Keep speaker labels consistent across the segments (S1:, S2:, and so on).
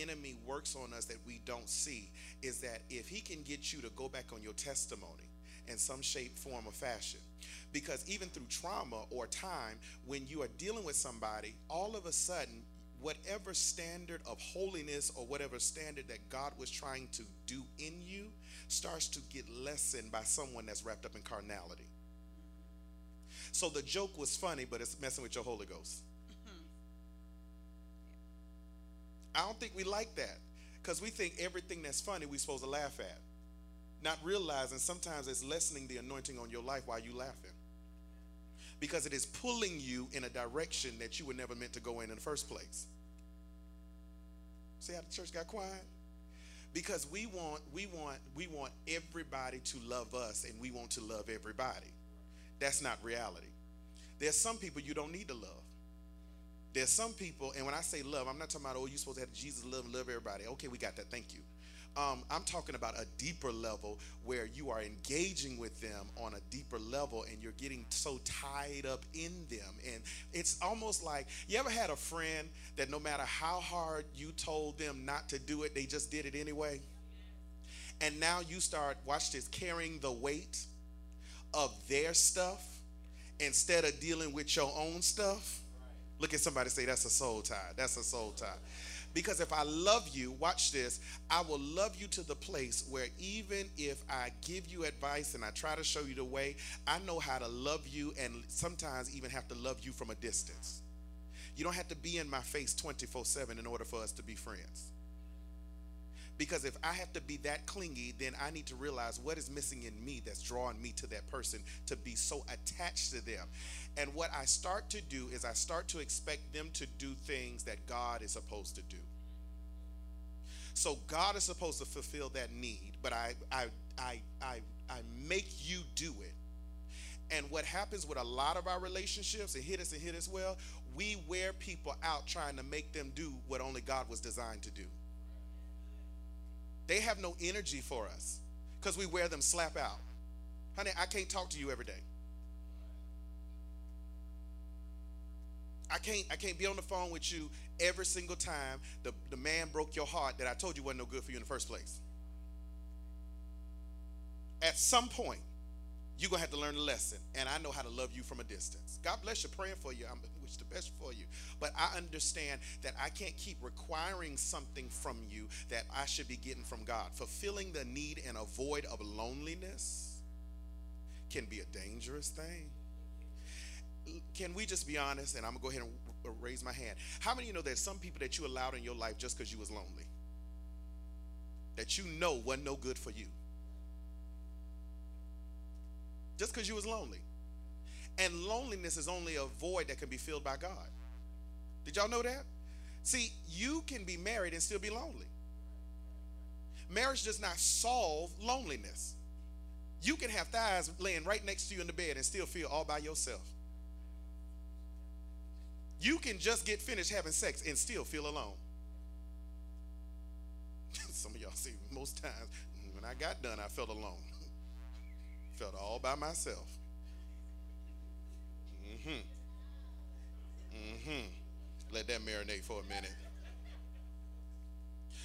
S1: enemy works on us that we don't see is that if he can get you to go back on your testimony in some shape, form, or fashion, because even through trauma or time, when you are dealing with somebody, all of a sudden, whatever standard of holiness or whatever standard that God was trying to do in you starts to get lessened by someone that's wrapped up in carnality. So the joke was funny, but it's messing with your Holy Ghost. I don't think we like that because we think everything that's funny we're supposed to laugh at, not realizing sometimes it's lessening the anointing on your life while you're laughing because it is pulling you in a direction that you were never meant to go in in the first place. See how the church got quiet? Because we want we want we want everybody to love us and we want to love everybody. That's not reality. There's some people you don't need to love. There's some people, and when I say love, I'm not talking about, oh, you're supposed to have Jesus love and love everybody. Okay, we got that. Thank you. Um, I'm talking about a deeper level where you are engaging with them on a deeper level and you're getting so tied up in them. And it's almost like you ever had a friend that no matter how hard you told them not to do it, they just did it anyway? And now you start, watch this, carrying the weight of their stuff instead of dealing with your own stuff Look at somebody say, That's a soul tie. That's a soul tie. Because if I love you, watch this, I will love you to the place where even if I give you advice and I try to show you the way, I know how to love you and sometimes even have to love you from a distance. You don't have to be in my face 24 7 in order for us to be friends. Because if I have to be that clingy, then I need to realize what is missing in me that's drawing me to that person to be so attached to them. And what I start to do is I start to expect them to do things that God is supposed to do. So God is supposed to fulfill that need, but I I I I, I make you do it. And what happens with a lot of our relationships, and hit us and hit us well, we wear people out trying to make them do what only God was designed to do. They have no energy for us because we wear them slap out. Honey, I can't talk to you every day. I can't I can't be on the phone with you every single time the, the man broke your heart that I told you wasn't no good for you in the first place. At some point, you're gonna have to learn a lesson. And I know how to love you from a distance. God bless you, praying for you. I'm wish the best for you. But I understand that I can't keep requiring something from you that I should be getting from God. Fulfilling the need and a void of loneliness can be a dangerous thing. Can we just be honest? And I'm gonna go ahead and raise my hand. How many of you know there's some people that you allowed in your life just because you was lonely? That you know wasn't no good for you just because you was lonely. And loneliness is only a void that can be filled by God. Did y'all know that? See, you can be married and still be lonely. Marriage does not solve loneliness. You can have thighs laying right next to you in the bed and still feel all by yourself. You can just get finished having sex and still feel alone. Some of y'all see, most times when I got done, I felt alone felt all by myself. Mm-hmm. Mm-hmm. Let that marinate for a minute.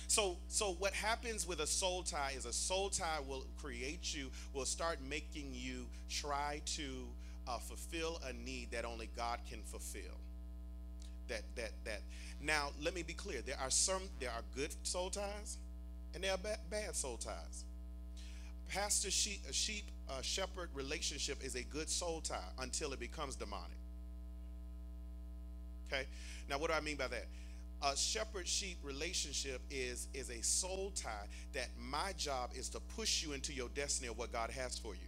S1: So, so what happens with a soul tie is a soul tie will create you, will start making you try to uh, fulfill a need that only God can fulfill. That that that. Now, let me be clear. There are some. There are good soul ties, and there are bad, bad soul ties. Pastor sheep, a sheep uh, shepherd relationship is a good soul tie until it becomes demonic. Okay? Now, what do I mean by that? A shepherd sheep relationship is, is a soul tie that my job is to push you into your destiny of what God has for you.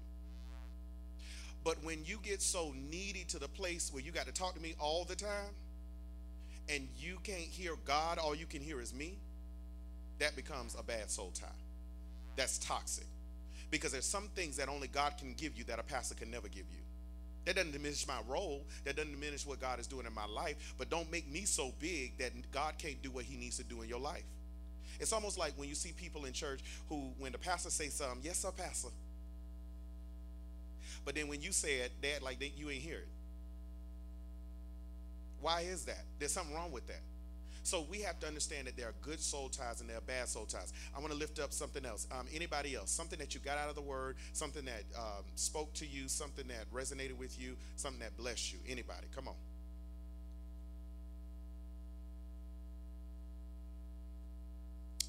S1: But when you get so needy to the place where you got to talk to me all the time and you can't hear God, all you can hear is me, that becomes a bad soul tie. That's toxic. Because there's some things that only God can give you that a pastor can never give you. That doesn't diminish my role. That doesn't diminish what God is doing in my life. But don't make me so big that God can't do what he needs to do in your life. It's almost like when you see people in church who, when the pastor says something, yes, sir, pastor. But then when you say it, dad, like you ain't hear it. Why is that? There's something wrong with that. So we have to understand that there are good soul ties and there are bad soul ties. I want to lift up something else. Um, anybody else? Something that you got out of the word, something that um, spoke to you, something that resonated with you, something that blessed you. Anybody? Come on.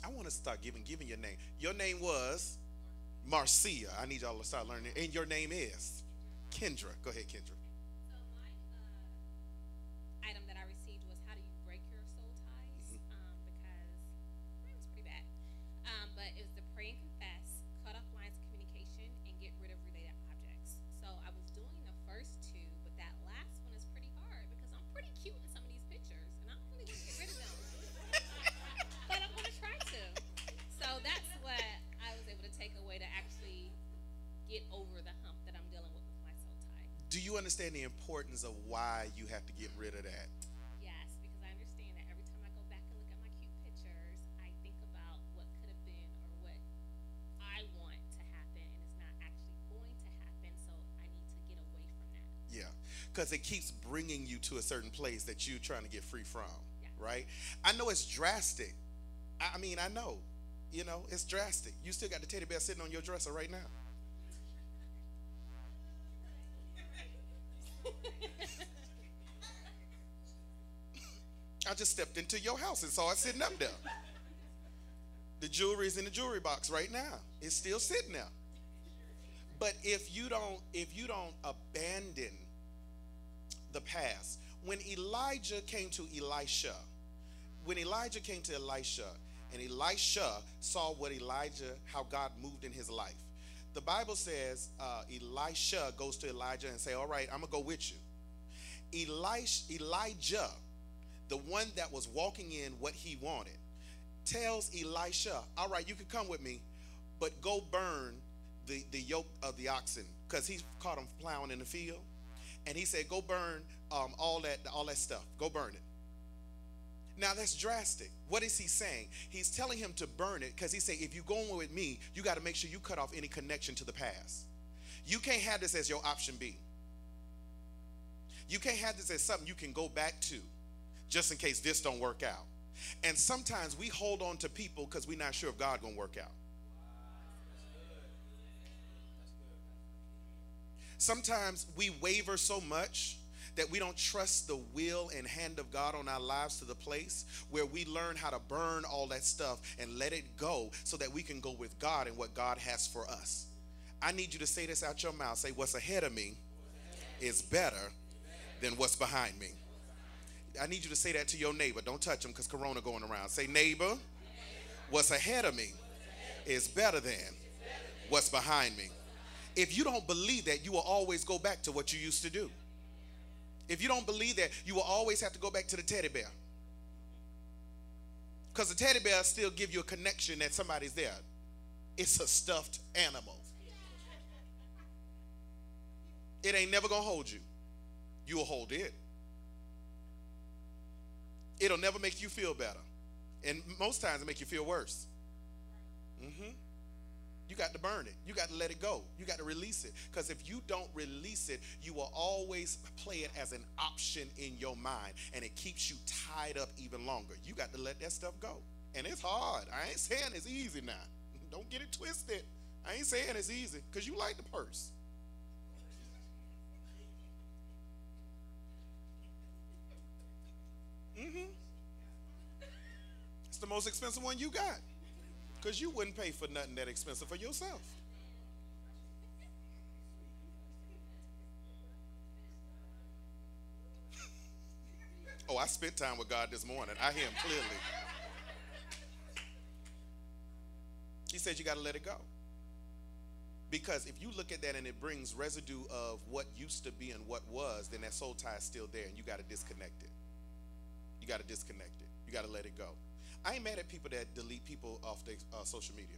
S1: I want to start giving giving your name. Your name was Marcia. I need y'all to start learning. And your name is Kendra. Go ahead, Kendra. Why you have to get rid of that.
S2: Yes, because I understand that every time I go back and look at my cute pictures, I think about what could have been or what I want to happen, and it's not actually going to happen. So I need to get away from that.
S1: Yeah, because it keeps bringing you to a certain place that you're trying to get free from. Yeah. Right? I know it's drastic. I mean, I know. You know, it's drastic. You still got the teddy bear sitting on your dresser right now. Just stepped into your house and saw it sitting up there. The jewelry's in the jewelry box right now. It's still sitting there. But if you don't if you don't abandon the past, when Elijah came to Elisha, when Elijah came to Elisha, and Elisha saw what Elijah, how God moved in his life. The Bible says uh, Elisha goes to Elijah and say, "All right, I'm gonna go with you." Elisha, Elijah, the one that was walking in what he wanted, tells Elisha, All right, you can come with me, but go burn the, the yoke of the oxen because he caught him plowing in the field. And he said, Go burn um, all, that, all that stuff, go burn it. Now that's drastic. What is he saying? He's telling him to burn it because he said, if you're going with me, you got to make sure you cut off any connection to the past. You can't have this as your option B. You can't have this as something you can go back to just in case this don't work out. And sometimes we hold on to people because we're not sure if God gonna work out. Sometimes we waver so much that we don't trust the will and hand of God on our lives to the place where we learn how to burn all that stuff and let it go so that we can go with God and what God has for us. I need you to say this out your mouth. Say, What's ahead of me is better than what's behind me. I need you to say that to your neighbor. Don't touch them because corona going around. Say, neighbor, what's ahead of me is better than what's behind me. If you don't believe that, you will always go back to what you used to do. If you don't believe that, you will always have to go back to the teddy bear. Because the teddy bear still give you a connection that somebody's there. It's a stuffed animal. It ain't never gonna hold you you'll hold it. It'll never make you feel better. And most times it make you feel worse. Mm-hmm. You got to burn it. You got to let it go. You got to release it. Because if you don't release it, you will always play it as an option in your mind. And it keeps you tied up even longer. You got to let that stuff go. And it's hard. I ain't saying it's easy now. Don't get it twisted. I ain't saying it's easy because you like the purse. Mm-hmm. It's the most expensive one you got. Because you wouldn't pay for nothing that expensive for yourself. oh, I spent time with God this morning. I hear him clearly. He says you got to let it go. Because if you look at that and it brings residue of what used to be and what was, then that soul tie is still there and you got to disconnect it. You got to disconnect it. You got to let it go. I ain't mad at people that delete people off their uh, social media.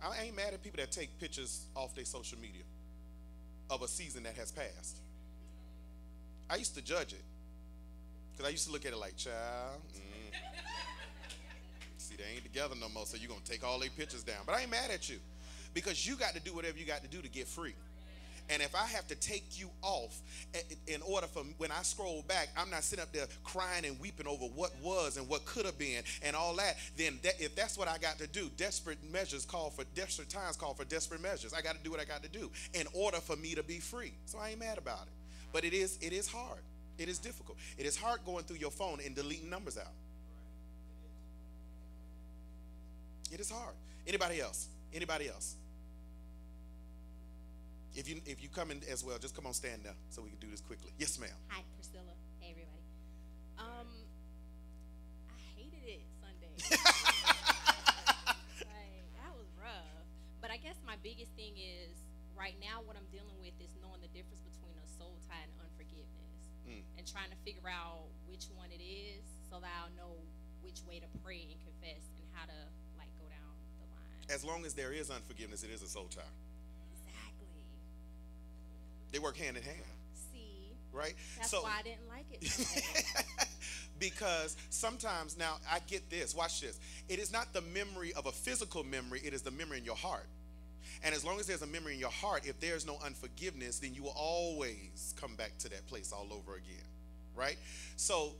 S1: I ain't mad at people that take pictures off their social media of a season that has passed. I used to judge it because I used to look at it like, child, mm. see, they ain't together no more, so you're going to take all their pictures down. But I ain't mad at you because you got to do whatever you got to do to get free. And if I have to take you off in order for when I scroll back, I'm not sitting up there crying and weeping over what was and what could have been and all that, then that, if that's what I got to do, desperate measures call for desperate times call for desperate measures. I got to do what I got to do in order for me to be free. So I ain't mad about it. But it is it is hard. It is difficult. It is hard going through your phone and deleting numbers out. It is hard. Anybody else? Anybody else? If you if you come in as well, just come on, stand there so we can do this quickly. Yes, ma'am.
S2: Hi, Priscilla. Hey, everybody. Um, I hated it Sunday. like that was rough. But I guess my biggest thing is right now what I'm dealing with is knowing the difference between a soul tie and unforgiveness, mm. and trying to figure out which one it is so that I'll know which way to pray and confess and how to like go down the line.
S1: As long as there is unforgiveness, it is a soul tie. Work hand in hand.
S2: See.
S1: Right?
S2: That's so, why I didn't like it.
S1: because sometimes, now I get this, watch this. It is not the memory of a physical memory, it is the memory in your heart. And as long as there's a memory in your heart, if there's no unforgiveness, then you will always come back to that place all over again. Right? So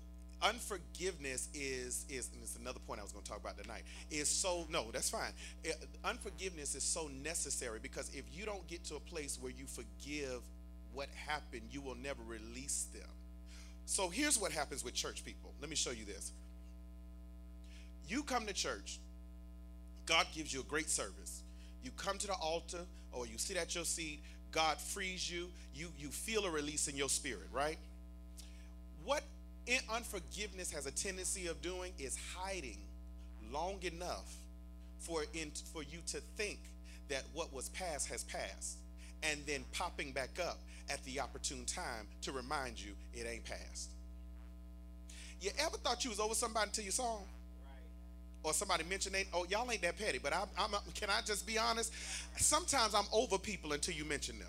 S1: unforgiveness is is and it's another point I was going to talk about tonight is so no that's fine it, unforgiveness is so necessary because if you don't get to a place where you forgive what happened, you will never release them. So here's what happens with church people. Let me show you this. You come to church, God gives you a great service. You come to the altar or you sit at your seat, God frees you, you you feel a release in your spirit, right? What unforgiveness has a tendency of doing is hiding long enough for in, for you to think that what was past has passed and then popping back up at the opportune time to remind you it ain't past. You ever thought you was over somebody until you saw them? Or somebody mentioned, they, oh, y'all ain't that petty, but I'm, I'm, can I just be honest? Sometimes I'm over people until you mention them.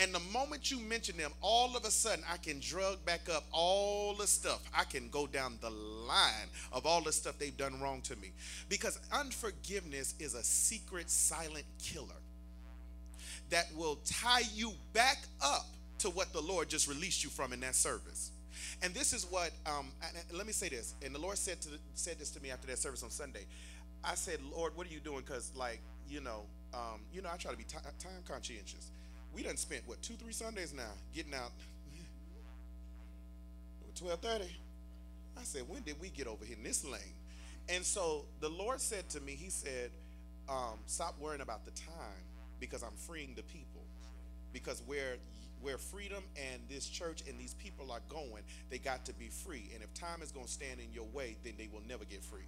S1: And the moment you mention them, all of a sudden I can drug back up all the stuff. I can go down the line of all the stuff they've done wrong to me. Because unforgiveness is a secret, silent killer that will tie you back up to what the Lord just released you from in that service. And this is what, um, let me say this. And the Lord said to said this to me after that service on Sunday. I said, Lord, what are you doing? Because, like, you know, um, you know, I try to be time conscientious. We done spent what two, three Sundays now getting out. Twelve thirty. I said, when did we get over here in this lane? And so the Lord said to me, He said, um, stop worrying about the time because I'm freeing the people. Because where where freedom and this church and these people are going, they got to be free. And if time is going to stand in your way, then they will never get free.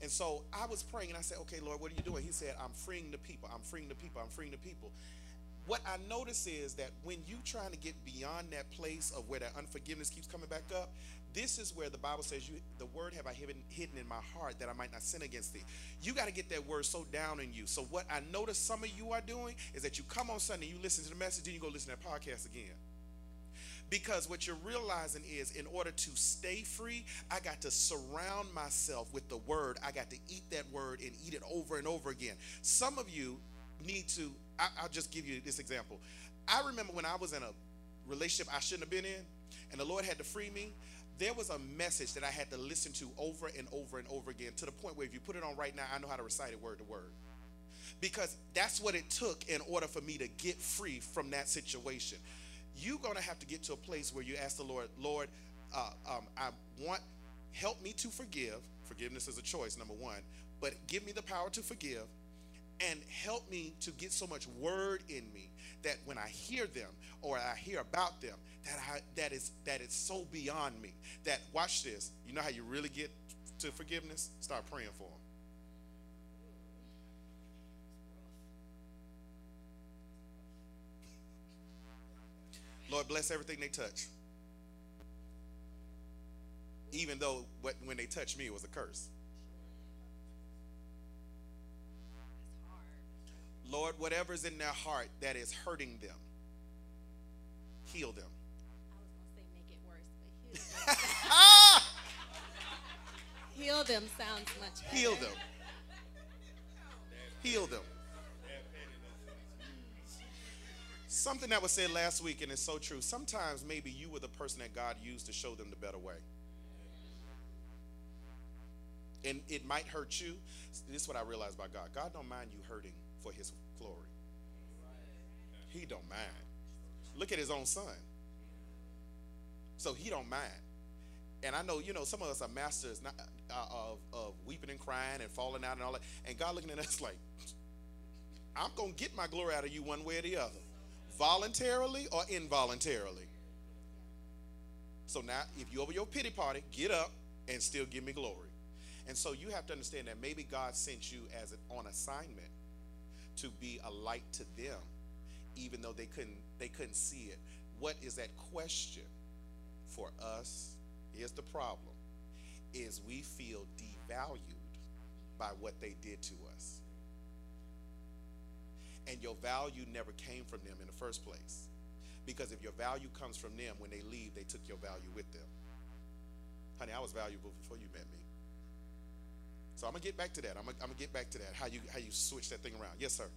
S1: And so I was praying and I said, okay, Lord, what are you doing? He said, I'm freeing the people. I'm freeing the people. I'm freeing the people. What I notice is that when you trying to get beyond that place of where that unforgiveness keeps coming back up, this is where the Bible says, "You, the word have I hidden, hidden in my heart that I might not sin against thee." You got to get that word so down in you. So what I notice some of you are doing is that you come on Sunday, you listen to the message, then you go listen to that podcast again. Because what you're realizing is, in order to stay free, I got to surround myself with the word. I got to eat that word and eat it over and over again. Some of you need to. I, I'll just give you this example. I remember when I was in a relationship I shouldn't have been in, and the Lord had to free me there was a message that I had to listen to over and over and over again to the point where if you put it on right now, I know how to recite it word to word. Because that's what it took in order for me to get free from that situation. You're going to have to get to a place where you ask the Lord, Lord, uh, um, I want, help me to forgive. Forgiveness is a choice, number one. But give me the power to forgive and help me to get so much word in me that when I hear them or I hear about them, that I, that is that is so beyond me. That watch this. You know how you really get to forgiveness? Start praying for them. Lord, bless everything they touch. Even though when they touched me, it was a curse. Lord, whatever's in their heart that is hurting them, heal them.
S2: I was gonna say make it worse, but heal them Heal them sounds much better.
S1: Heal them. Heal them. Something that was said last week, and it's so true. Sometimes maybe you were the person that God used to show them the better way. And it might hurt you. This is what I realized about God. God don't mind you hurting for his glory. He don't mind. Look at his own son. So he don't mind. And I know, you know, some of us are masters not, uh, of, of weeping and crying and falling out and all that. And God looking at us like, I'm going to get my glory out of you one way or the other, voluntarily or involuntarily. So now, if you over your pity party, get up and still give me glory. And so you have to understand that maybe God sent you as an, on assignment to be a light to them, even though they couldn't they couldn't see it. What is that question for us? Here's the problem: is we feel devalued by what they did to us and your value never came from them in the first place. Because if your value comes from them, when they leave, they took your value with them. Honey, I was valuable before you met me. So I'm gonna get back to that. I'm gonna, I'm gonna get back to that. How you how you switch that thing around? Yes, sir.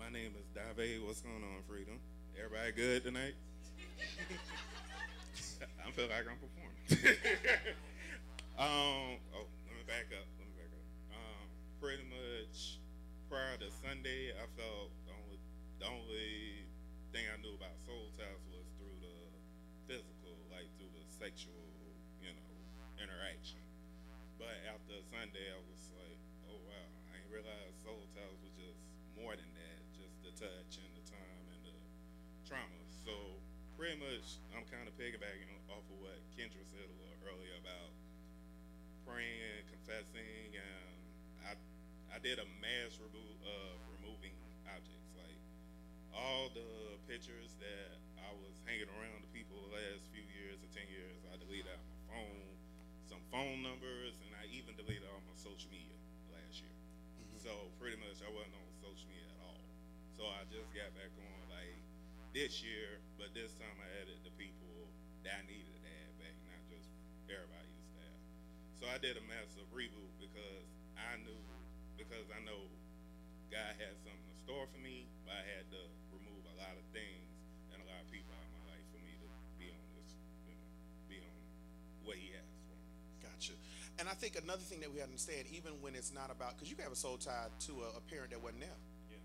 S3: My name is Dave. What's going on, Freedom? Everybody good tonight? I feel like I'm performing. um, oh, let me back up. Let me back up. Um, pretty much prior to Sunday, I felt the only the only thing I knew about soul ties was through the physical, like through the sexual, Sunday, I was like, oh wow, I didn't realize soul ties was just more than that, just the touch and the time and the trauma. So pretty much, I'm kind of piggybacking off of what Kendra said a little earlier about praying, and confessing, and I I did a mass remo- of uh, removing objects like all the pictures that I was hanging around the people the last few years or ten years. I deleted out my phone, some phone numbers, and I even deleted all my social media last year. So pretty much, I wasn't on social media at all. So I just got back on like this year, but this time I added the people that I needed to add back, not just everybody to have. So I did a massive reboot because I knew, because I know God had something in store for me, And
S1: I think another thing that we understand, even when it's not about, because you can have a soul tie to a, a parent that wasn't there,
S3: Yeah.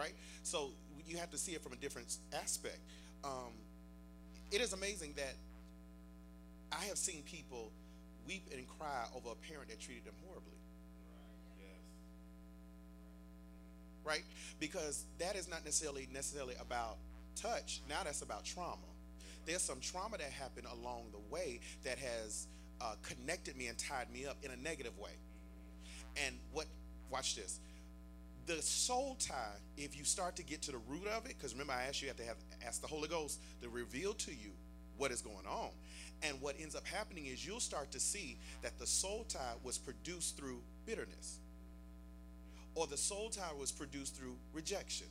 S1: right? So you have to see it from a different aspect. Um, it is amazing that I have seen people weep and cry over a parent that treated them horribly,
S3: Yes.
S1: right? Because that is not necessarily necessarily about touch. Now that's about trauma. There's some trauma that happened along the way that has uh, connected me and tied me up in a negative way. And what, watch this. The soul tie, if you start to get to the root of it, because remember I asked you, you have to have ask the Holy Ghost to reveal to you what is going on. And what ends up happening is you'll start to see that the soul tie was produced through bitterness, or the soul tie was produced through rejection.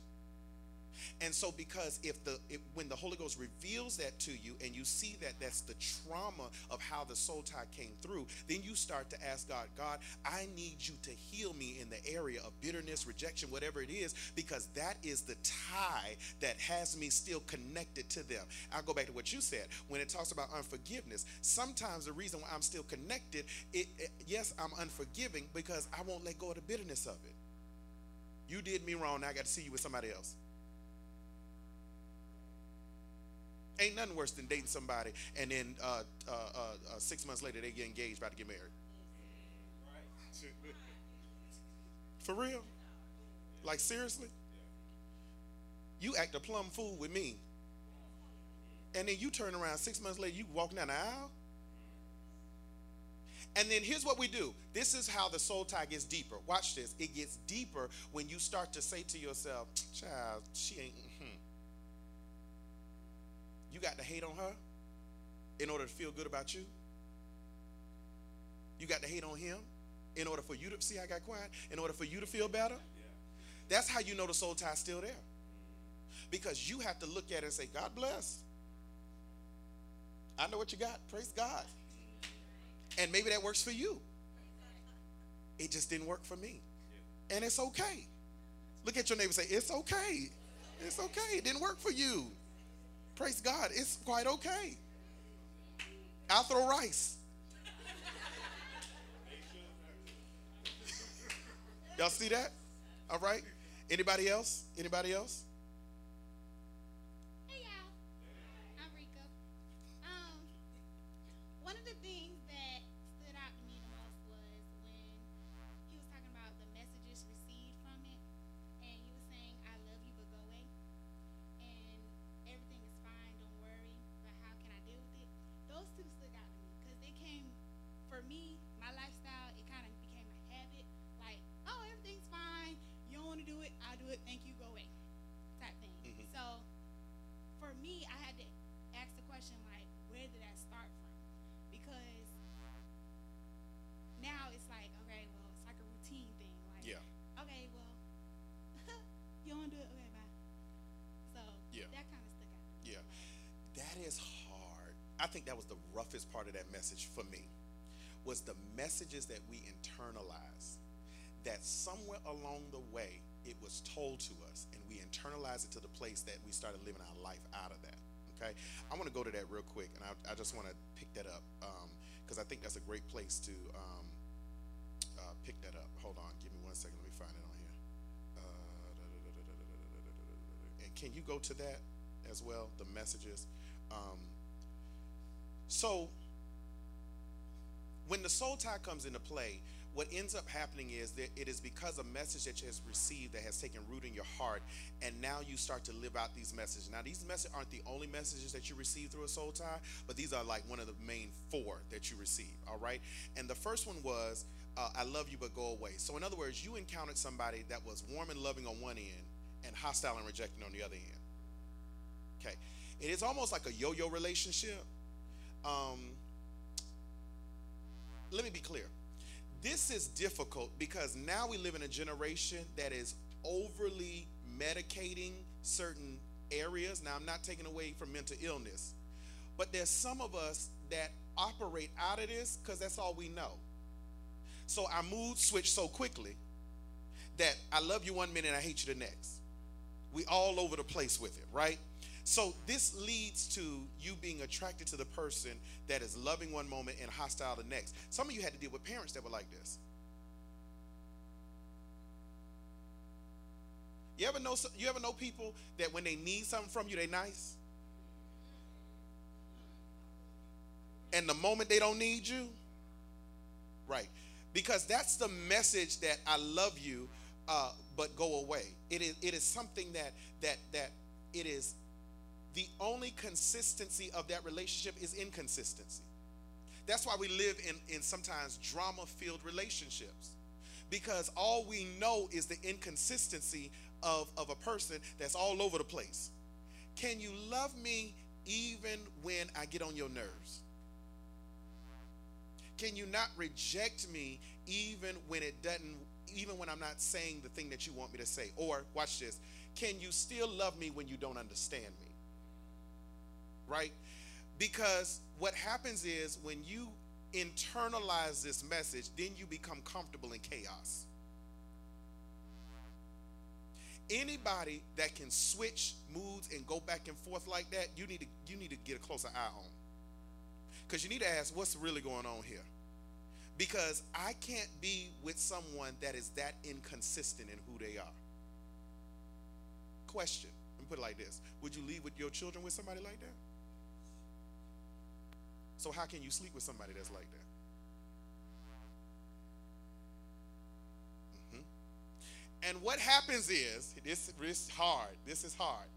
S1: And so, because if the if, when the Holy Ghost reveals that to you, and you see that that's the trauma of how the soul tie came through, then you start to ask God, God, I need you to heal me in the area of bitterness, rejection, whatever it is, because that is the tie that has me still connected to them. I'll go back to what you said when it talks about unforgiveness. Sometimes the reason why I'm still connected, it, it yes, I'm unforgiving because I won't let go of the bitterness of it. You did me wrong. I got to see you with somebody else. Ain't nothing worse than dating somebody and then uh, uh, uh, uh, six months later they get engaged, about to get married. For real? Like seriously? You act a plum fool with me, and then you turn around six months later, you walk down the aisle. And then here's what we do. This is how the soul tie gets deeper. Watch this. It gets deeper when you start to say to yourself, "Child, she ain't." You got to hate on her in order to feel good about you. You got to hate on him in order for you to see I got quiet, in order for you to feel better. That's how you know the soul tie's still there. Because you have to look at it and say, God bless. I know what you got. Praise God. And maybe that works for you. It just didn't work for me. And it's okay. Look at your neighbor and say, It's okay. It's okay. It didn't work for you. Praise God. It's quite okay. I'll throw rice. Y'all see that? All right. Anybody else? Anybody else?
S4: Is
S1: hard. I think that was the roughest part of that message for me. Was the messages that we internalize that somewhere along the way it was told to us and we internalized it to the place that we started living our life out of that. Okay. I want to go to that real quick and I, I just want to pick that up because I think that's a great place to um, uh, pick that up. Hold on. Give me one second. Let me find it on here. Uh, and can you go to that as well? The messages. Um, so when the soul tie comes into play, what ends up happening is that it is because a message that you has received that has taken root in your heart, and now you start to live out these messages. Now, these messages aren't the only messages that you receive through a soul tie, but these are like one of the main four that you receive. All right, and the first one was, uh, "I love you, but go away." So, in other words, you encountered somebody that was warm and loving on one end, and hostile and rejecting on the other end. Okay, it is almost like a yo-yo relationship. Um, let me be clear. This is difficult because now we live in a generation that is overly medicating certain areas. Now, I'm not taking away from mental illness, but there's some of us that operate out of this because that's all we know. So our mood switch so quickly that I love you one minute, I hate you the next. We all over the place with it, right? So this leads to you being attracted to the person that is loving one moment and hostile the next. Some of you had to deal with parents that were like this. You ever know you ever know people that when they need something from you, they nice? And the moment they don't need you, right? Because that's the message that I love you, uh, but go away. It is it is something that that that it is the only consistency of that relationship is inconsistency. That's why we live in, in sometimes drama filled relationships because all we know is the inconsistency of, of a person that's all over the place. Can you love me even when I get on your nerves? Can you not reject me even when it doesn't, even when I'm not saying the thing that you want me to say? Or, watch this, can you still love me when you don't understand me? Right? Because what happens is when you internalize this message, then you become comfortable in chaos. Anybody that can switch moods and go back and forth like that, you need to you need to get a closer eye on. Because you need to ask what's really going on here. Because I can't be with someone that is that inconsistent in who they are. Question. Let me put it like this. Would you leave with your children with somebody like that? So how can you sleep with somebody that's like that? Mhm. And what happens is this, this is hard. This is hard.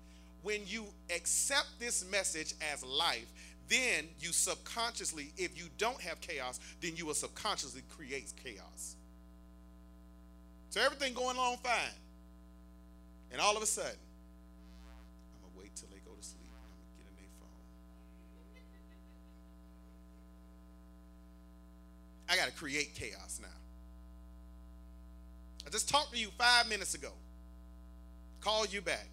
S1: When you accept this message as life, then you subconsciously, if you don't have chaos, then you will subconsciously create chaos. So everything going along fine. And all of a sudden, I got to create chaos now. I just talked to you five minutes ago. Called you back.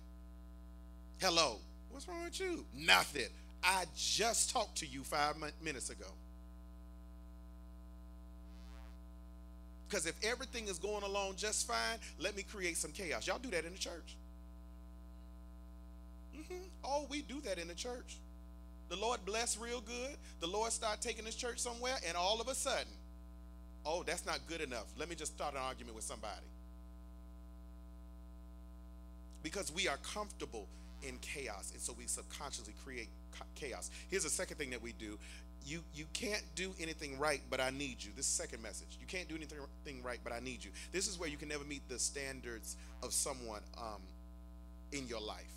S1: Hello. What's wrong with you? Nothing. I just talked to you five minutes ago. Because if everything is going along just fine, let me create some chaos. Y'all do that in the church. hmm Oh, we do that in the church. The Lord bless real good. The Lord start taking his church somewhere, and all of a sudden, oh, that's not good enough. Let me just start an argument with somebody. Because we are comfortable in chaos, and so we subconsciously create chaos. Here's the second thing that we do. You you can't do anything right, but I need you. This second message. You can't do anything right, but I need you. This is where you can never meet the standards of someone um, in your life.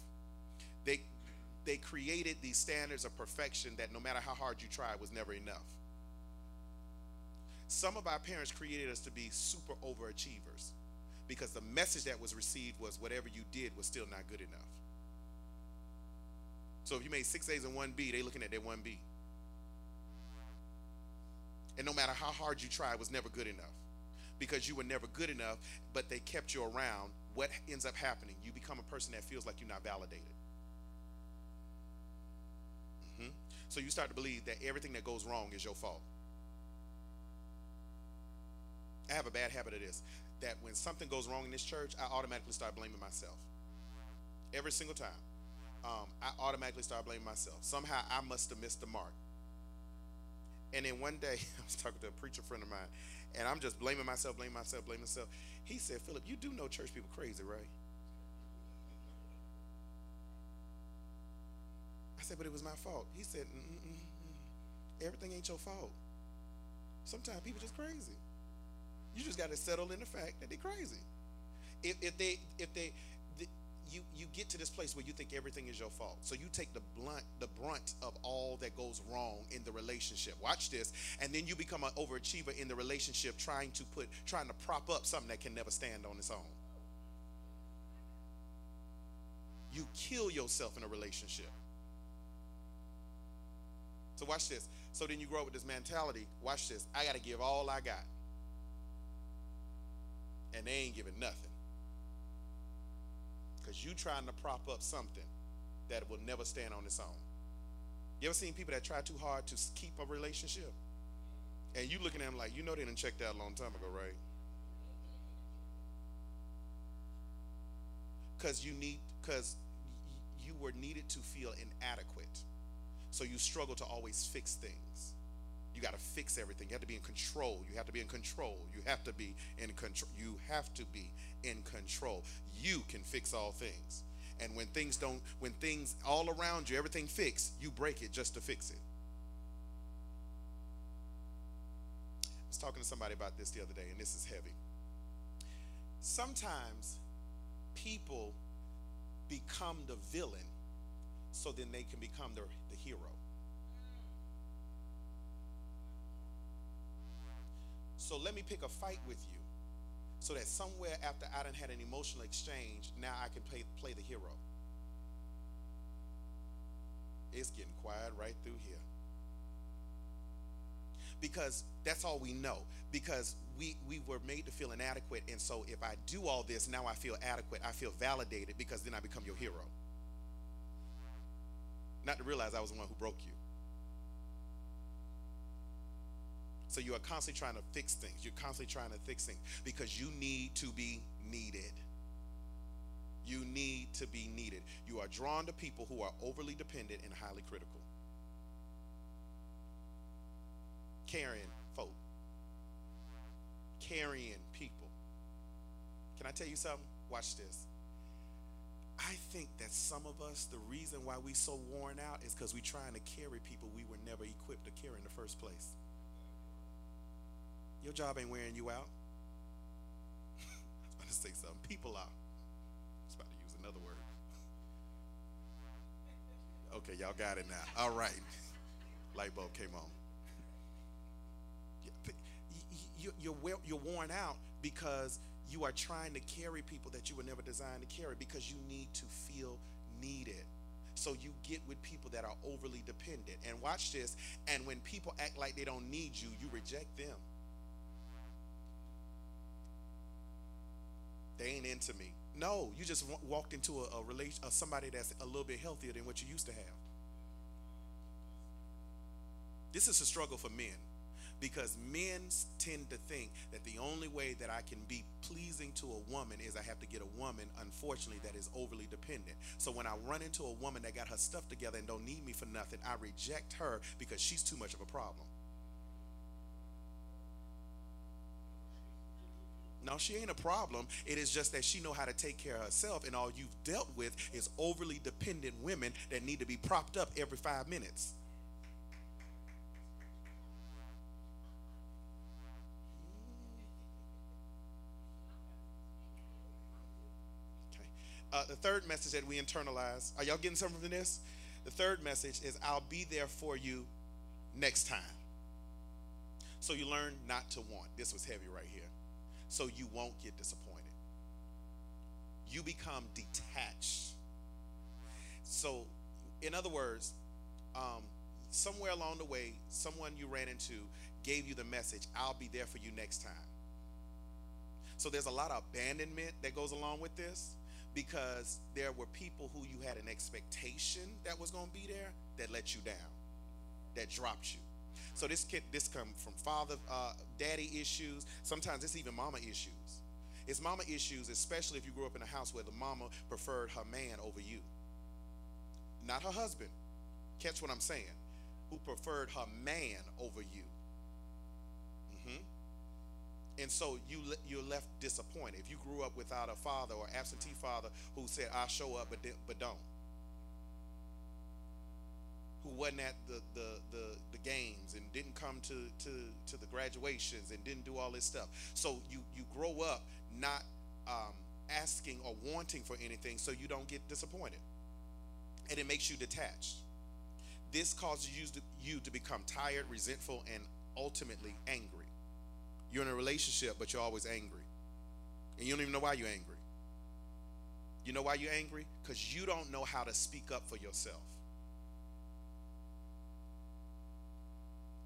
S1: They they created these standards of perfection that no matter how hard you try was never enough. Some of our parents created us to be super overachievers because the message that was received was whatever you did was still not good enough. So if you made six A's and one B, they looking at their one B. And no matter how hard you try, it was never good enough. Because you were never good enough, but they kept you around. What ends up happening? You become a person that feels like you're not validated. Mm-hmm. So you start to believe that everything that goes wrong is your fault. I have a bad habit of this that when something goes wrong in this church, I automatically start blaming myself. Every single time. Um, I automatically start blaming myself. Somehow I must have missed the mark. And then one day, I was talking to a preacher friend of mine, and I'm just blaming myself, blaming myself, blaming myself. He said, Phillip, you do know church people crazy, right? I said, but it was my fault. He said, Mm-mm-mm. everything ain't your fault. Sometimes people just crazy. You just got to settle in the fact that they're crazy. If, if they if they you you get to this place where you think everything is your fault. So you take the blunt the brunt of all that goes wrong in the relationship. Watch this, and then you become an overachiever in the relationship, trying to put trying to prop up something that can never stand on its own. You kill yourself in a relationship. So watch this. So then you grow up with this mentality. Watch this. I got to give all I got, and they ain't giving nothing because you trying to prop up something that will never stand on its own. You ever seen people that try too hard to keep a relationship? And you looking at them like, you know they didn't check that a long time ago, right? Because you need, because you were needed to feel inadequate. So you struggle to always fix things. You got to fix everything. You have to be in control. You have to be in control. You have to be in control. You have to be in control. You can fix all things. And when things don't, when things all around you, everything fixed, you break it just to fix it. I was talking to somebody about this the other day, and this is heavy. Sometimes people become the villain so then they can become the, the hero. So let me pick a fight with you so that somewhere after I done had an emotional exchange, now I can play, play the hero. It's getting quiet right through here. Because that's all we know. Because we, we were made to feel inadequate. And so if I do all this, now I feel adequate. I feel validated because then I become your hero. Not to realize I was the one who broke you. So you are constantly trying to fix things. You're constantly trying to fix things because you need to be needed. You need to be needed. You are drawn to people who are overly dependent and highly critical. Carrying folk. Carrying people. Can I tell you something? Watch this. I think that some of us, the reason why we so worn out is because we're trying to carry people we were never equipped to carry in the first place. Your job ain't wearing you out. I was about to say something. People are. I was about to use another word. Okay, y'all got it now. All right. Light bulb came on. You're, you're worn out because you are trying to carry people that you were never designed to carry because you need to feel needed. So you get with people that are overly dependent. And watch this. And when people act like they don't need you, you reject them. They ain't into me. No, you just walked into a, a relation, somebody that's a little bit healthier than what you used to have. This is a struggle for men. because men tend to think that the only way that I can be pleasing to a woman is I have to get a woman, unfortunately, that is overly dependent. So when I run into a woman that got her stuff together and don't need me for nothing, I reject her because she's too much of a problem. No, she ain't a problem. It is just that she know how to take care of herself, and all you've dealt with is overly dependent women that need to be propped up every five minutes. Okay. Uh, the third message that we internalize. Are y'all getting something from this? The third message is I'll be there for you next time. So you learn not to want. This was heavy right here. So you won't get disappointed. You become detached. So, in other words, um, somewhere along the way, someone you ran into gave you the message, I'll be there for you next time. So there's a lot of abandonment that goes along with this because there were people who you had an expectation that was going to be there that let you down, that dropped you. So this kid, this come from father, uh, daddy issues. Sometimes it's even mama issues. It's mama issues, especially if you grew up in a house where the mama preferred her man over you, not her husband. Catch what I'm saying? Who preferred her man over you. hmm and so you you're left disappointed if you grew up without a father or absentee father who said I show up but but don't who wasn't at the, the the the games and didn't come to to to the graduations and didn't do all this stuff so you you grow up not um, asking or wanting for anything so you don't get disappointed and it makes you detached this causes you to, you to become tired resentful and ultimately angry you're in a relationship, but you're always angry. And you don't even know why you're angry. You know why you're angry? Because you don't know how to speak up for yourself.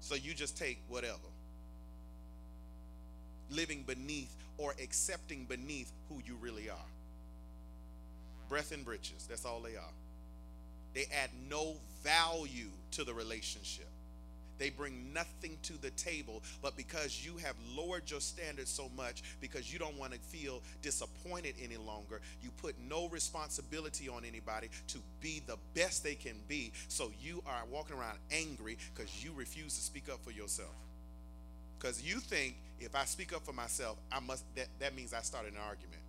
S1: So you just take whatever. Living beneath or accepting beneath who you really are. Breath and britches, that's all they are. They add no value to the relationship. They bring nothing to the table, but because you have lowered your standards so much, because you don't want to feel disappointed any longer, you put no responsibility on anybody to be the best they can be. So you are walking around angry because you refuse to speak up for yourself. Because you think if I speak up for myself, I must that, that means I started an argument.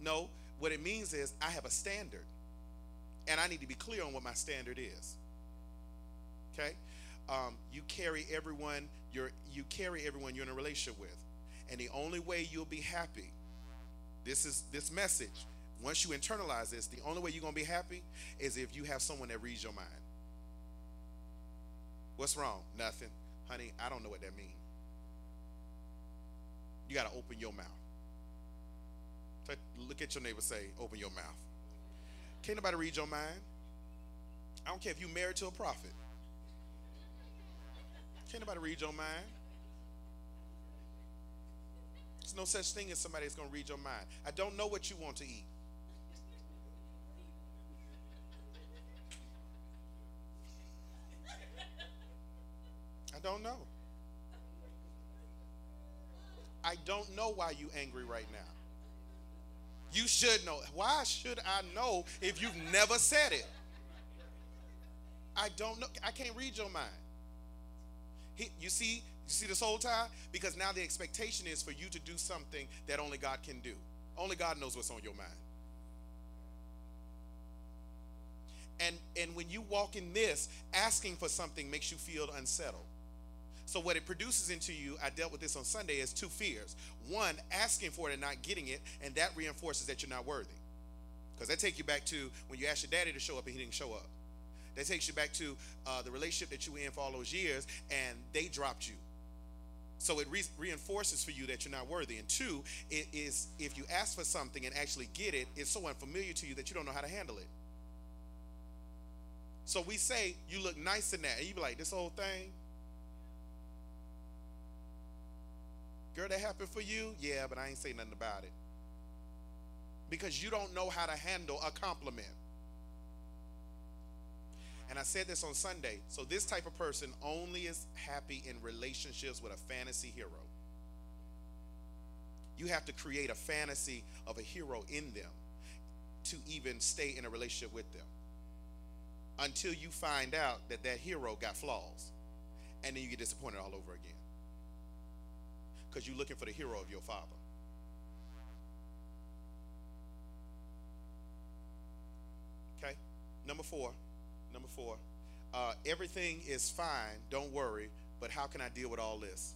S1: No, what it means is I have a standard. And I need to be clear on what my standard is okay? Um, you carry everyone you're you carry everyone you're in a relationship with. And the only way you'll be happy this is this message once you internalize this the only way you're to be happy is if you have someone that reads your mind. What's wrong? Nothing. Honey i don't know what that means. You got to open your mouth. Look at your neighbor say open your mouth. Can't nobody read your mind? I don't care if you're married to a prophet can't read your mind. There's no such thing as somebody that's going to read your mind. I don't know what you want to eat. I don't know. I don't know why you're angry right now. You should know. Why should I know if you've never said it? I don't know. I can't read your mind. He, you see, you see this whole tie? Because now the expectation is for you to do something that only God can do. Only God knows what's on your mind. And and when you walk in this, asking for something makes you feel unsettled. So what it produces into you, I dealt with this on Sunday, is two fears. One, asking for it and not getting it, and that reinforces that you're not worthy. Because that take you back to when you asked your daddy to show up and he didn't show up. That takes you back to uh, the relationship that you were in for all those years, and they dropped you. So it re- reinforces for you that you're not worthy. And two, it is if you ask for something and actually get it, it's so unfamiliar to you that you don't know how to handle it. So we say you look nice in that, and you be like, this whole thing. Girl, that happened for you? Yeah, but I ain't say nothing about it. Because you don't know how to handle a compliment. And I said this on Sunday. So this type of person only is happy in relationships with a fantasy hero. You have to create a fantasy of a hero in them to even stay in a relationship with them. Until you find out that that hero got flaws. And then you get disappointed all over again. Because you're looking for the hero of your father. Okay? Number four. Number four. Uh, everything is fine. Don't worry. But how can I deal with all this?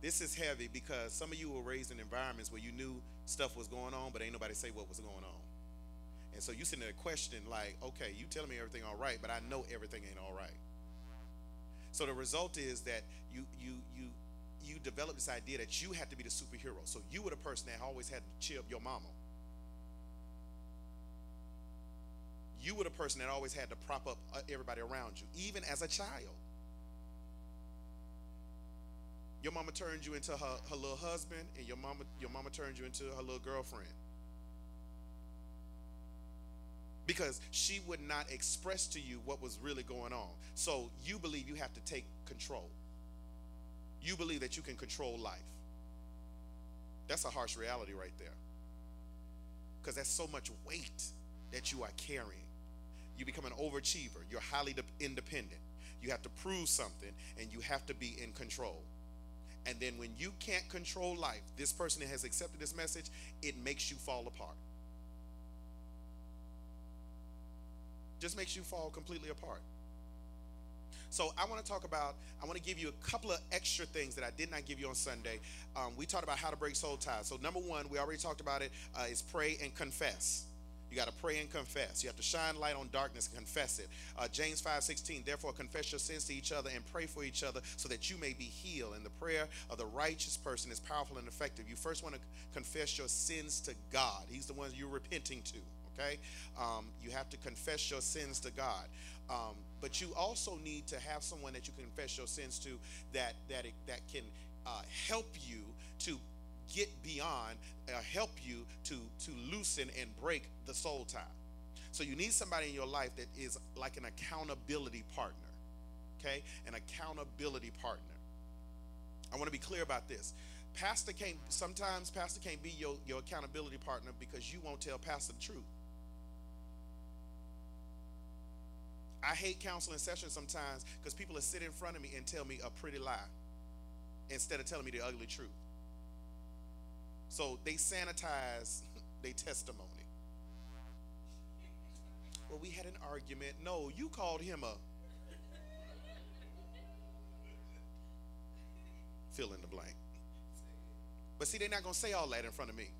S1: This is heavy because some of you were raised in environments where you knew stuff was going on, but ain't nobody say what was going on. And so you sitting there questioning, like, okay, you telling me everything all right, but I know everything ain't all right. So the result is that you you you you develop this idea that you had to be the superhero. So you were the person that always had to cheer up your mama. You were the person that always had to prop up uh, everybody around you, even as a child. Your mama turned you into her, her little husband, and your mama your mama turned you into her little girlfriend. Because she would not express to you what was really going on. So you believe you have to take control. You believe that you can control life. That's a harsh reality right there. Because that's so much weight that you are carrying. You become an overachiever. You're highly de- independent. You have to prove something and you have to be in control. And then when you can't control life, this person that has accepted this message, it makes you fall apart. Just makes you fall completely apart. So I want to talk about, I want to give you a couple of extra things that I did not give you on Sunday. Um, we talked about how to break soul ties. So number one, we already talked about it, uh, is pray and confess. You got to pray and confess. You have to shine light on darkness and confess it. Uh, James 5 16, therefore confess your sins to each other and pray for each other so that you may be healed. And the prayer of the righteous person is powerful and effective. You first want to confess your sins to God, He's the one you're repenting to. Okay? Um, you have to confess your sins to God. Um, but you also need to have someone that you confess your sins to that that that can uh, help you to get beyond, uh, help you to to loosen and break the soul tie. So you need somebody in your life that is like an accountability partner. Okay, an accountability partner. I want to be clear about this. Pastor can't sometimes pastor can't be your, your accountability partner because you won't tell pastor the truth. I hate counseling sessions sometimes because people will sit in front of me and tell me a pretty lie instead of telling me the ugly truth. So they sanitize their testimony. Well, we had an argument. No, you called him a fill in the blank. But see, they're not going to say all that in front of me.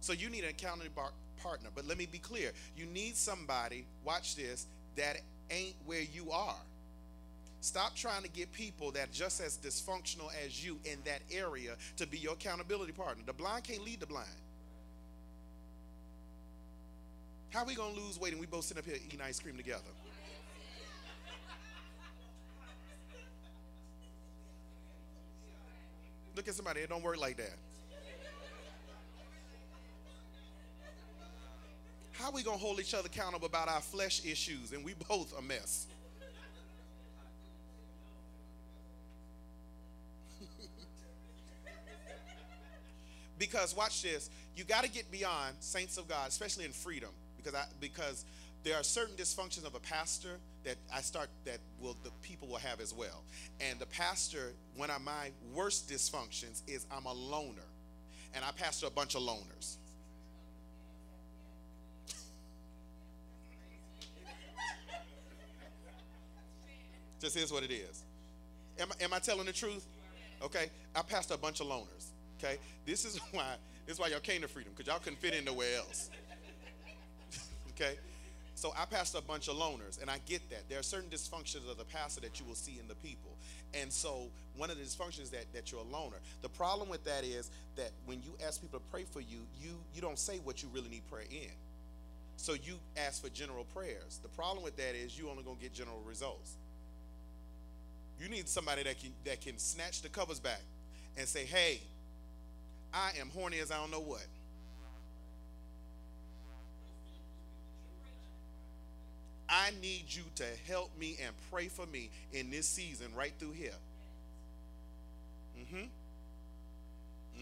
S1: So you need an accountability partner. But let me be clear you need somebody, watch this, that ain't where you are. Stop trying to get people that just as dysfunctional as you in that area to be your accountability partner. The blind can't lead the blind. How we gonna lose weight and we both sit up here eating ice cream together? Look at somebody, it don't work like that. How we gonna hold each other accountable about our flesh issues and we both a mess? Because watch this, you got to get beyond saints of God, especially in freedom, because I because there are certain dysfunctions of a pastor that I start that will the people will have as well. And the pastor, one of my worst dysfunctions is I'm a loner, and I pastor a bunch of loners. Just is what it is. Am, am I telling the truth? Okay. I pastor a bunch of loners. Okay. This is why this is why y'all came to freedom, because y'all couldn't fit in nowhere else. okay. So I pastor a bunch of loners, and I get that. There are certain dysfunctions of the pastor that you will see in the people. And so one of the dysfunctions that, that you're a loner. The problem with that is that when you ask people to pray for you, you you don't say what you really need prayer in. So you ask for general prayers. The problem with that is you only gonna get general results. You need somebody that can that can snatch the covers back and say, "Hey, I am horny as I don't know what." I need you to help me and pray for me in this season right through here. Mm-hmm.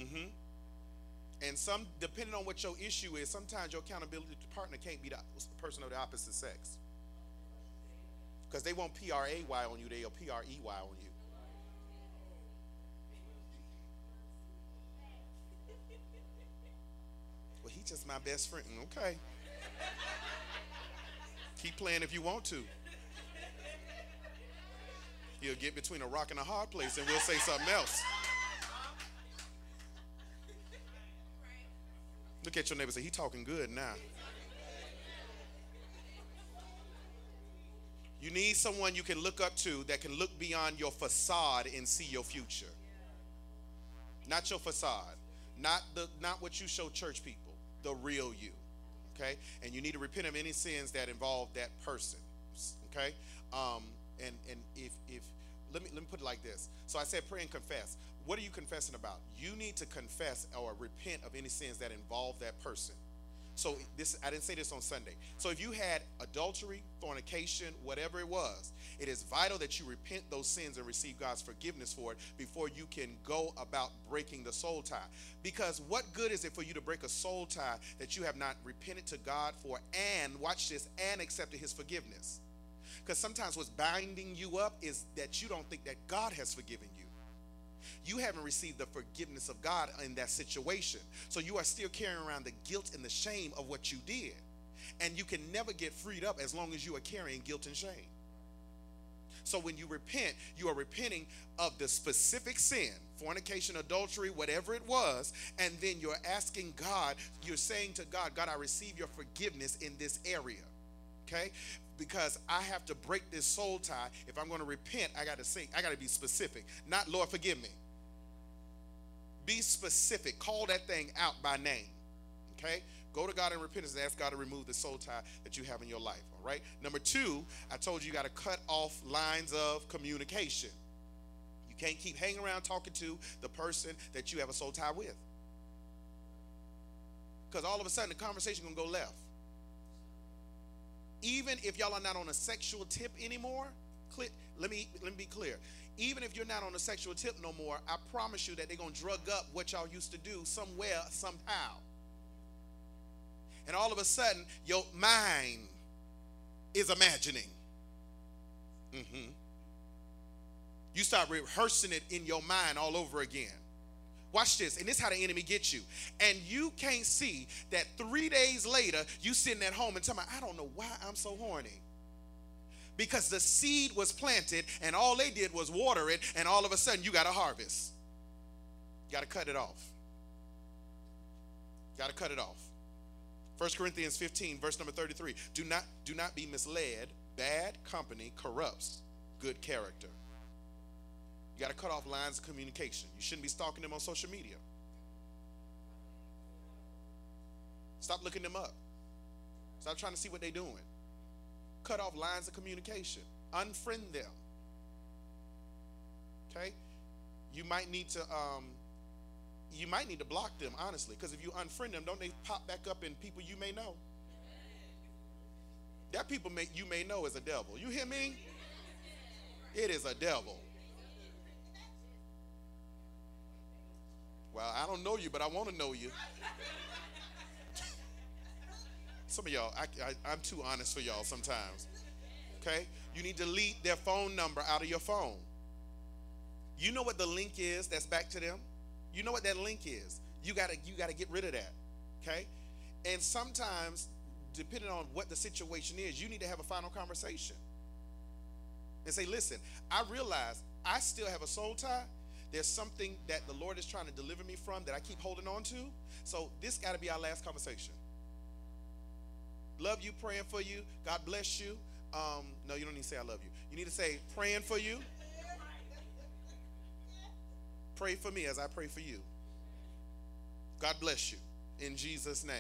S1: Mm-hmm. And some, depending on what your issue is, sometimes your accountability partner can't be the person of the opposite sex. Because they won't P R A Y on you, they'll P R E Y on you. Well, he's just my best friend. Okay. Keep playing if you want to. You'll get between a rock and a hard place and we'll say something else. Look at your neighbor say, he talking good now. You need someone you can look up to that can look beyond your facade and see your future. Not your facade. Not the not what you show church people. The real you. Okay? And you need to repent of any sins that involve that person. Okay? Um, and and if if let me let me put it like this. So I said pray and confess. What are you confessing about? You need to confess or repent of any sins that involve that person. So this I didn't say this on Sunday. So if you had adultery, fornication, whatever it was, it is vital that you repent those sins and receive God's forgiveness for it before you can go about breaking the soul tie. Because what good is it for you to break a soul tie that you have not repented to God for and watch this and accepted his forgiveness? Because sometimes what's binding you up is that you don't think that God has forgiven you. You haven't received the forgiveness of God in that situation. So you are still carrying around the guilt and the shame of what you did. And you can never get freed up as long as you are carrying guilt and shame. So when you repent, you are repenting of the specific sin, fornication, adultery, whatever it was, and then you're asking God, you're saying to God, God, I receive your forgiveness in this area. Okay? because I have to break this soul tie. If I'm going to repent, I got to say, I got to be specific. Not, Lord, forgive me. Be specific. Call that thing out by name. Okay? Go to God in repentance and ask God to remove the soul tie that you have in your life. All right? Number two, I told you you got to cut off lines of communication. You can't keep hanging around talking to the person that you have a soul tie with. Because all of a sudden the conversation gonna go left even if y'all are not on a sexual tip anymore, let me let me be clear. Even if you're not on a sexual tip no more, I promise you that they're gonna drug up what y'all used to do somewhere, somehow. And all of a sudden, your mind is imagining. Mm-hmm. You start rehearsing it in your mind all over again. Watch this, and this is how the enemy gets you. And you can't see that three days later, you sitting at home and telling me, I don't know why I'm so horny. Because the seed was planted, and all they did was water it, and all of a sudden you got a harvest. You got to cut it off. You Got to cut it off. 1 Corinthians 15, verse number 33. Do not, do not be misled. Bad company corrupts good character. You got to cut off lines of communication. You shouldn't be stalking them on social media. Stop looking them up. Stop trying to see what they're doing. Cut off lines of communication. Unfriend them. Okay? You might need to um, you might need to block them, honestly, because if you unfriend them, don't they pop back up in people you may know? That people may, you may know is a devil. You hear me? It is a devil. Well, I don't know you, but I want to know you. Some of y'all, I, I'm too honest for y'all sometimes. Okay? You need to delete their phone number out of your phone. You know what the link is that's back to them? You know what that link is. You gotta you gotta get rid of that. Okay? And sometimes, depending on what the situation is, you need to have a final conversation. And say, listen, I realize I still have a soul tie, there's something that the Lord is trying to deliver me from that I keep holding on to. So this got to be our last conversation. Love you, praying for you. God bless you. Um, no, you don't need to say I love you. You need to say praying for you. Pray for me as I pray for you. God bless you in Jesus' name.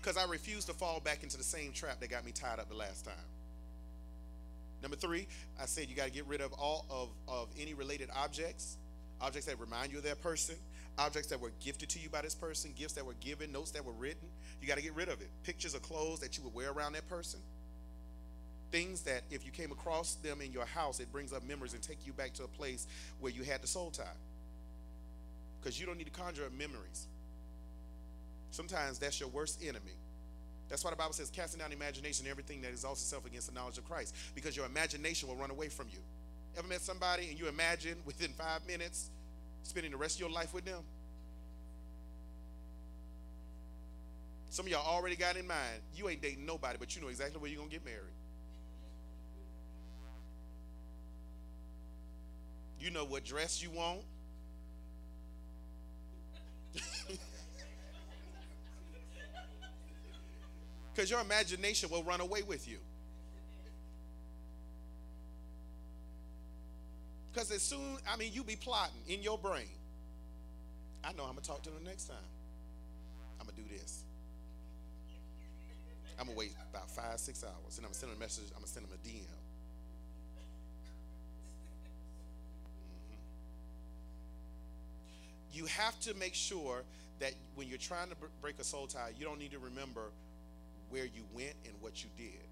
S1: Because mm-hmm. I refuse to fall back into the same trap that got me tied up the last time. Number three, I said you got to get rid of all of, of any related objects, objects that remind you of that person. Objects that were gifted to you by this person, gifts that were given, notes that were written. You got to get rid of it. Pictures of clothes that you would wear around that person. Things that if you came across them in your house, it brings up memories and take you back to a place where you had the soul tie. Because you don't need to conjure up memories. Sometimes that's your worst enemy. That's why the Bible says, casting down imagination, everything that exalts itself against the knowledge of Christ, because your imagination will run away from you. Ever met somebody and you imagine within five minutes spending the rest of your life with them? Some of y'all already got in mind, you ain't dating nobody, but you know exactly where you're going to get married. You know what dress you want. Because your imagination will run away with you. Because as soon, I mean, you be plotting in your brain. I know I'm going to talk to them next time. I'm going to do this. I'm going to wait about five, six hours, and I'm going to send them a message. I'm going to send them a DM. Mm-hmm. You have to make sure that when you're trying to break a soul tie, you don't need to remember where you went and what you did.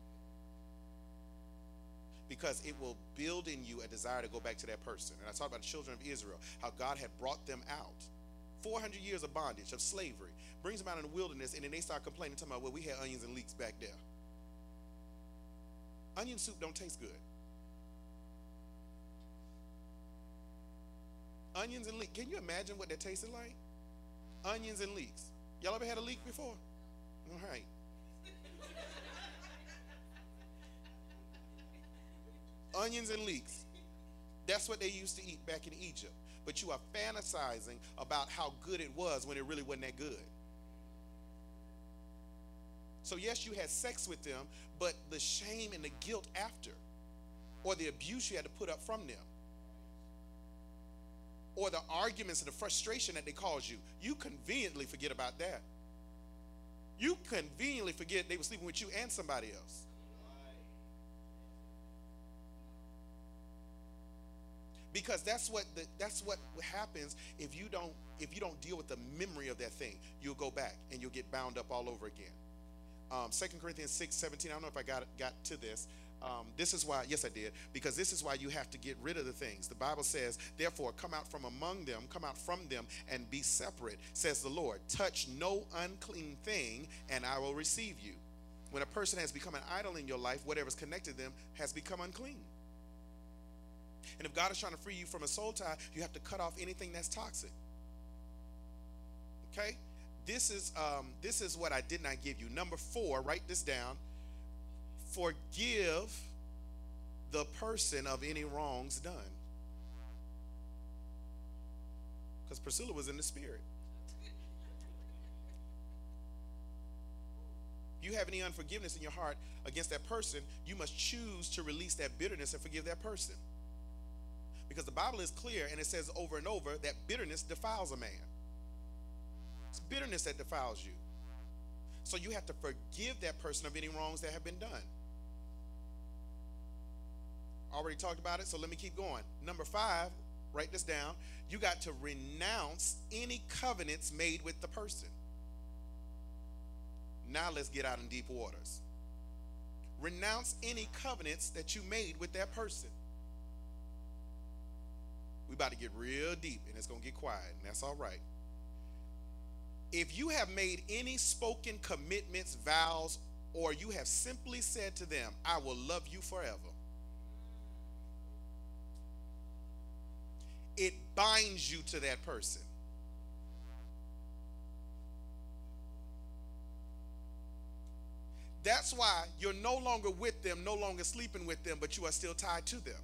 S1: Because it will build in you a desire to go back to that person. And I talked about the children of Israel, how God had brought them out. 400 years of bondage, of slavery, brings them out in the wilderness, and then they start complaining, talking about, well, we had onions and leeks back there. Onion soup don't taste good. Onions and leeks. Can you imagine what that tasted like? Onions and leeks. Y'all ever had a leek before? All right. Onions and leeks. That's what they used to eat back in Egypt. But you are fantasizing about how good it was when it really wasn't that good. So, yes, you had sex with them, but the shame and the guilt after, or the abuse you had to put up from them, or the arguments and the frustration that they caused you, you conveniently forget about that. You conveniently forget they were sleeping with you and somebody else. Because that's what the, that's what happens if you don't if you don't deal with the memory of that thing. You'll go back and you'll get bound up all over again. Um, 2 corinthians 6 17 i don't know if i got got to this. Um, this is why yes i did. Because this is why you have to get rid of the things. The bible says therefore come out from among them come out from them and be separate says the lord. Touch no unclean thing and i will receive you. When a person has become an idol in your life whatever's connected to them has become unclean and if God is trying to free you from a soul tie, you have to cut off anything that's toxic. Okay? This is um, this is what I did not give you. Number four, write this down. Forgive the person of any wrongs done. Because Priscilla was in the spirit. you have any unforgiveness in your heart against that person, you must choose to release that bitterness and forgive that person. Because the Bible is clear and it says over and over that bitterness defiles a man. It's bitterness that defiles you. So you have to forgive that person of any wrongs that have been done. Already talked about it, so let me keep going. Number five, write this down. You got to renounce any covenants made with the person. Now let's get out in deep waters. Renounce any covenants that you made with that person we about to get real deep and it's going to get quiet, and that's all right. If you have made any spoken commitments, vows, or you have simply said to them, I will love you forever, it binds you to that person. That's why you're no longer with them, no longer sleeping with them, but you are still tied to them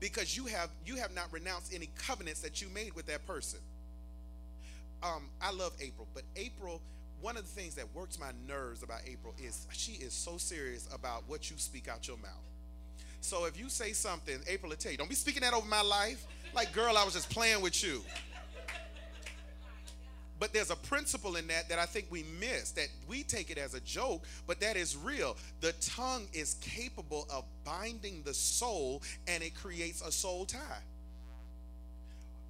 S1: because you have you have not renounced any covenants that you made with that person. Um, I love April, but April, one of the things that works my nerves about April is she is so serious about what you speak out your mouth. So if you say something, April will tell you, don't be speaking that over my life. Like, girl, I was just playing with you. But there's a principle in that that I think we miss, that we take it as a joke, but that is real. The tongue is capable of binding the soul and it creates a soul tie.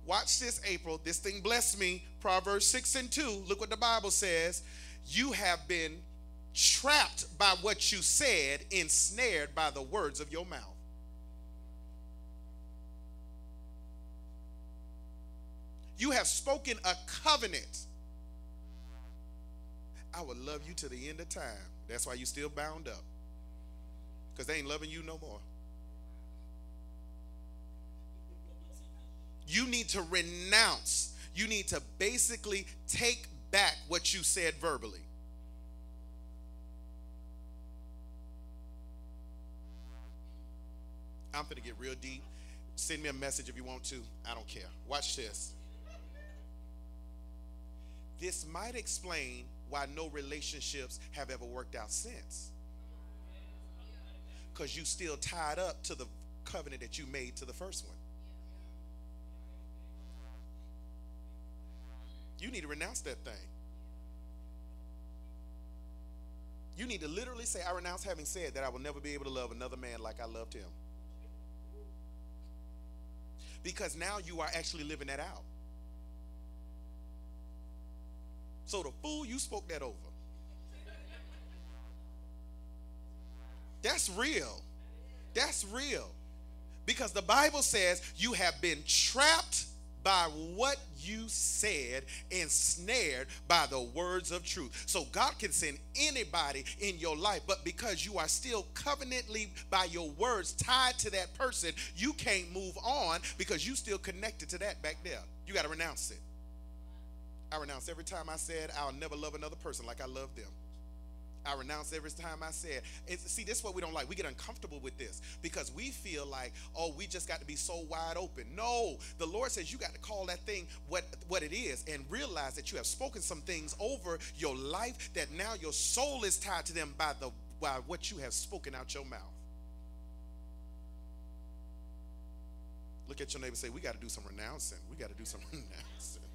S1: Watch this, April. This thing blessed me. Proverbs 6 and 2. Look what the Bible says. You have been trapped by what you said, ensnared by the words of your mouth. You have spoken a covenant. I will love you to the end of time. That's why you're still bound up. Because they ain't loving you no more. You need to renounce. You need to basically take back what you said verbally. I'm going to get real deep. Send me a message if you want to. I don't care. Watch this. This might explain why no relationships have ever worked out since. Because you still tied up to the covenant that you made to the first one. You need to renounce that thing. You need to literally say, I renounce having said that I will never be able to love another man like I loved him. Because now you are actually living that out. So the fool you spoke that over. That's real. That's real. Because the Bible says you have been trapped by what you said, ensnared by the words of truth. So God can send anybody in your life, but because you are still covenantly by your words tied to that person, you can't move on because you still connected to that back there. You got to renounce it. I renounce every time I said I'll never love another person like I love them. I renounce every time I said. It's, see, this is what we don't like. We get uncomfortable with this because we feel like, oh, we just got to be so wide open. No, the Lord says you got to call that thing what what it is and realize that you have spoken some things over your life that now your soul is tied to them by the by what you have spoken out your mouth. Look at your neighbor say, we got to do some renouncing. We got to do some renouncing.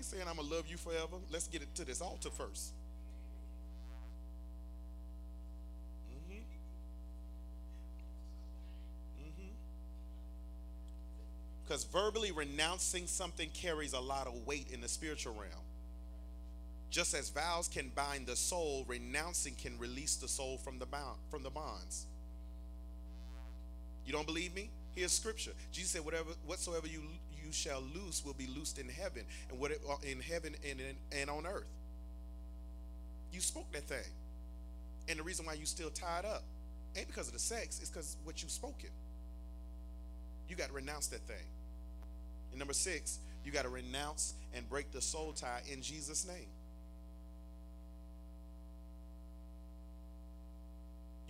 S1: Ain't saying I'm gonna love you forever. Let's get it to this altar first. Mm-hmm. Mm-hmm. Because verbally renouncing something carries a lot of weight in the spiritual realm. Just as vows can bind the soul, renouncing can release the soul from the bound, from the bonds. You don't believe me? Here's scripture. Jesus said, "Whatever, whatsoever you you shall loose will be loosed in heaven, and what it, uh, in heaven and and on earth." You spoke that thing, and the reason why you still tied up ain't because of the sex; it's because what you spoken. You got to renounce that thing. And number six, you got to renounce and break the soul tie in Jesus' name.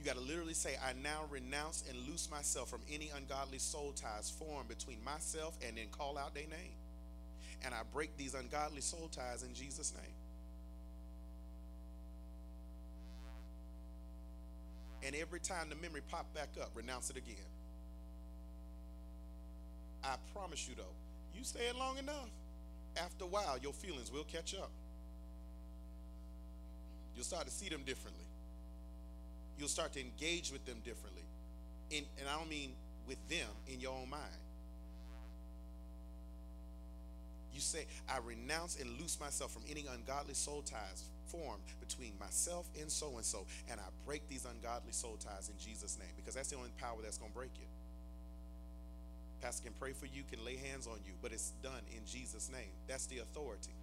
S1: You got to literally say, I now renounce and loose myself from any ungodly soul ties formed between myself and then call out their name. And I break these ungodly soul ties in Jesus' name. And every time the memory pop back up, renounce it again. I promise you though, you stay it long enough, after a while, your feelings will catch up. You'll start to see them differently you'll start to engage with them differently. In, and I don't mean with them in your own mind. You say, I renounce and loose myself from any ungodly soul ties formed between myself and so and so, and I break these ungodly soul ties in Jesus' name because that's the only power that's going to break it. Pastor can pray for you, can lay hands on you, but it's done in Jesus' name. That's the authority.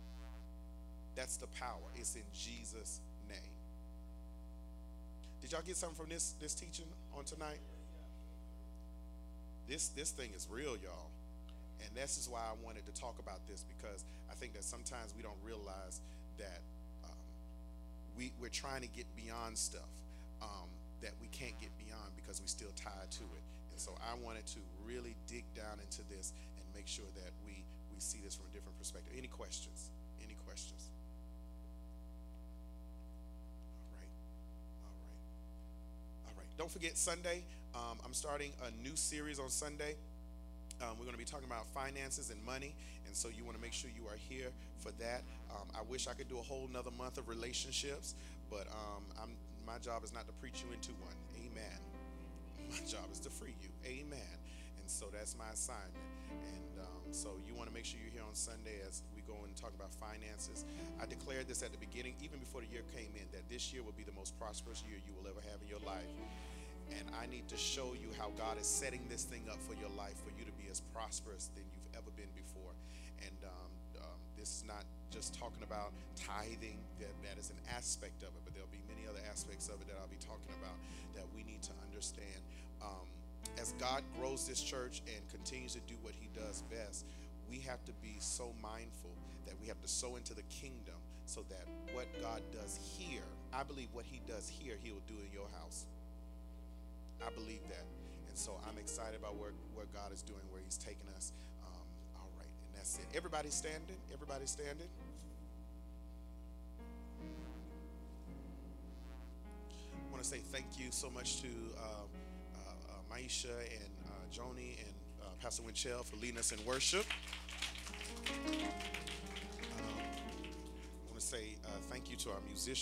S1: That's the power. It's in Jesus'. Did y'all get something from this this teaching on tonight? This this thing is real, y'all. And this is why I wanted to talk about this because I think that sometimes we don't realize that um, we, we're trying to get beyond stuff um, that we can't get beyond because we're still tied to it. And so I wanted to really dig down into this and make sure that we, we see this from a different perspective. Any questions? Any questions? Don't forget Sunday. Um, I'm starting a new series on Sunday. Um, we're going to be talking about finances and money, and so you want to make sure you are here for that. Um, I wish I could do a whole another month of relationships, but um, my job is not to preach you into one. Amen. My job is to free you. Amen. And so that's my assignment. And um, so you want to make sure you're here on Sunday as we go and talk about finances. I declared this at the beginning, even before the year came in, that this year will be the most prosperous year you will ever have in your life. And I need to show you how God is setting this thing up for your life, for you to be as prosperous than you've ever been before. And um, um, this is not just talking about tithing, that, that is an aspect of it, but there'll be many other aspects of it that I'll be talking about that we need to understand. Um, as God grows this church and continues to do what he does best, we have to be so mindful that we have to sow into the kingdom so that what God does here, I believe what he does here, he will do in your house. I believe that. And so I'm excited about where, where God is doing, where he's taking us. Um, all right, and that's it. Everybody standing? Everybody standing? I want to say thank you so much to uh, uh, uh, Maisha and uh, Joni and uh, Pastor Winchell for leading us in worship. Um, I want to say uh, thank you to our musicians.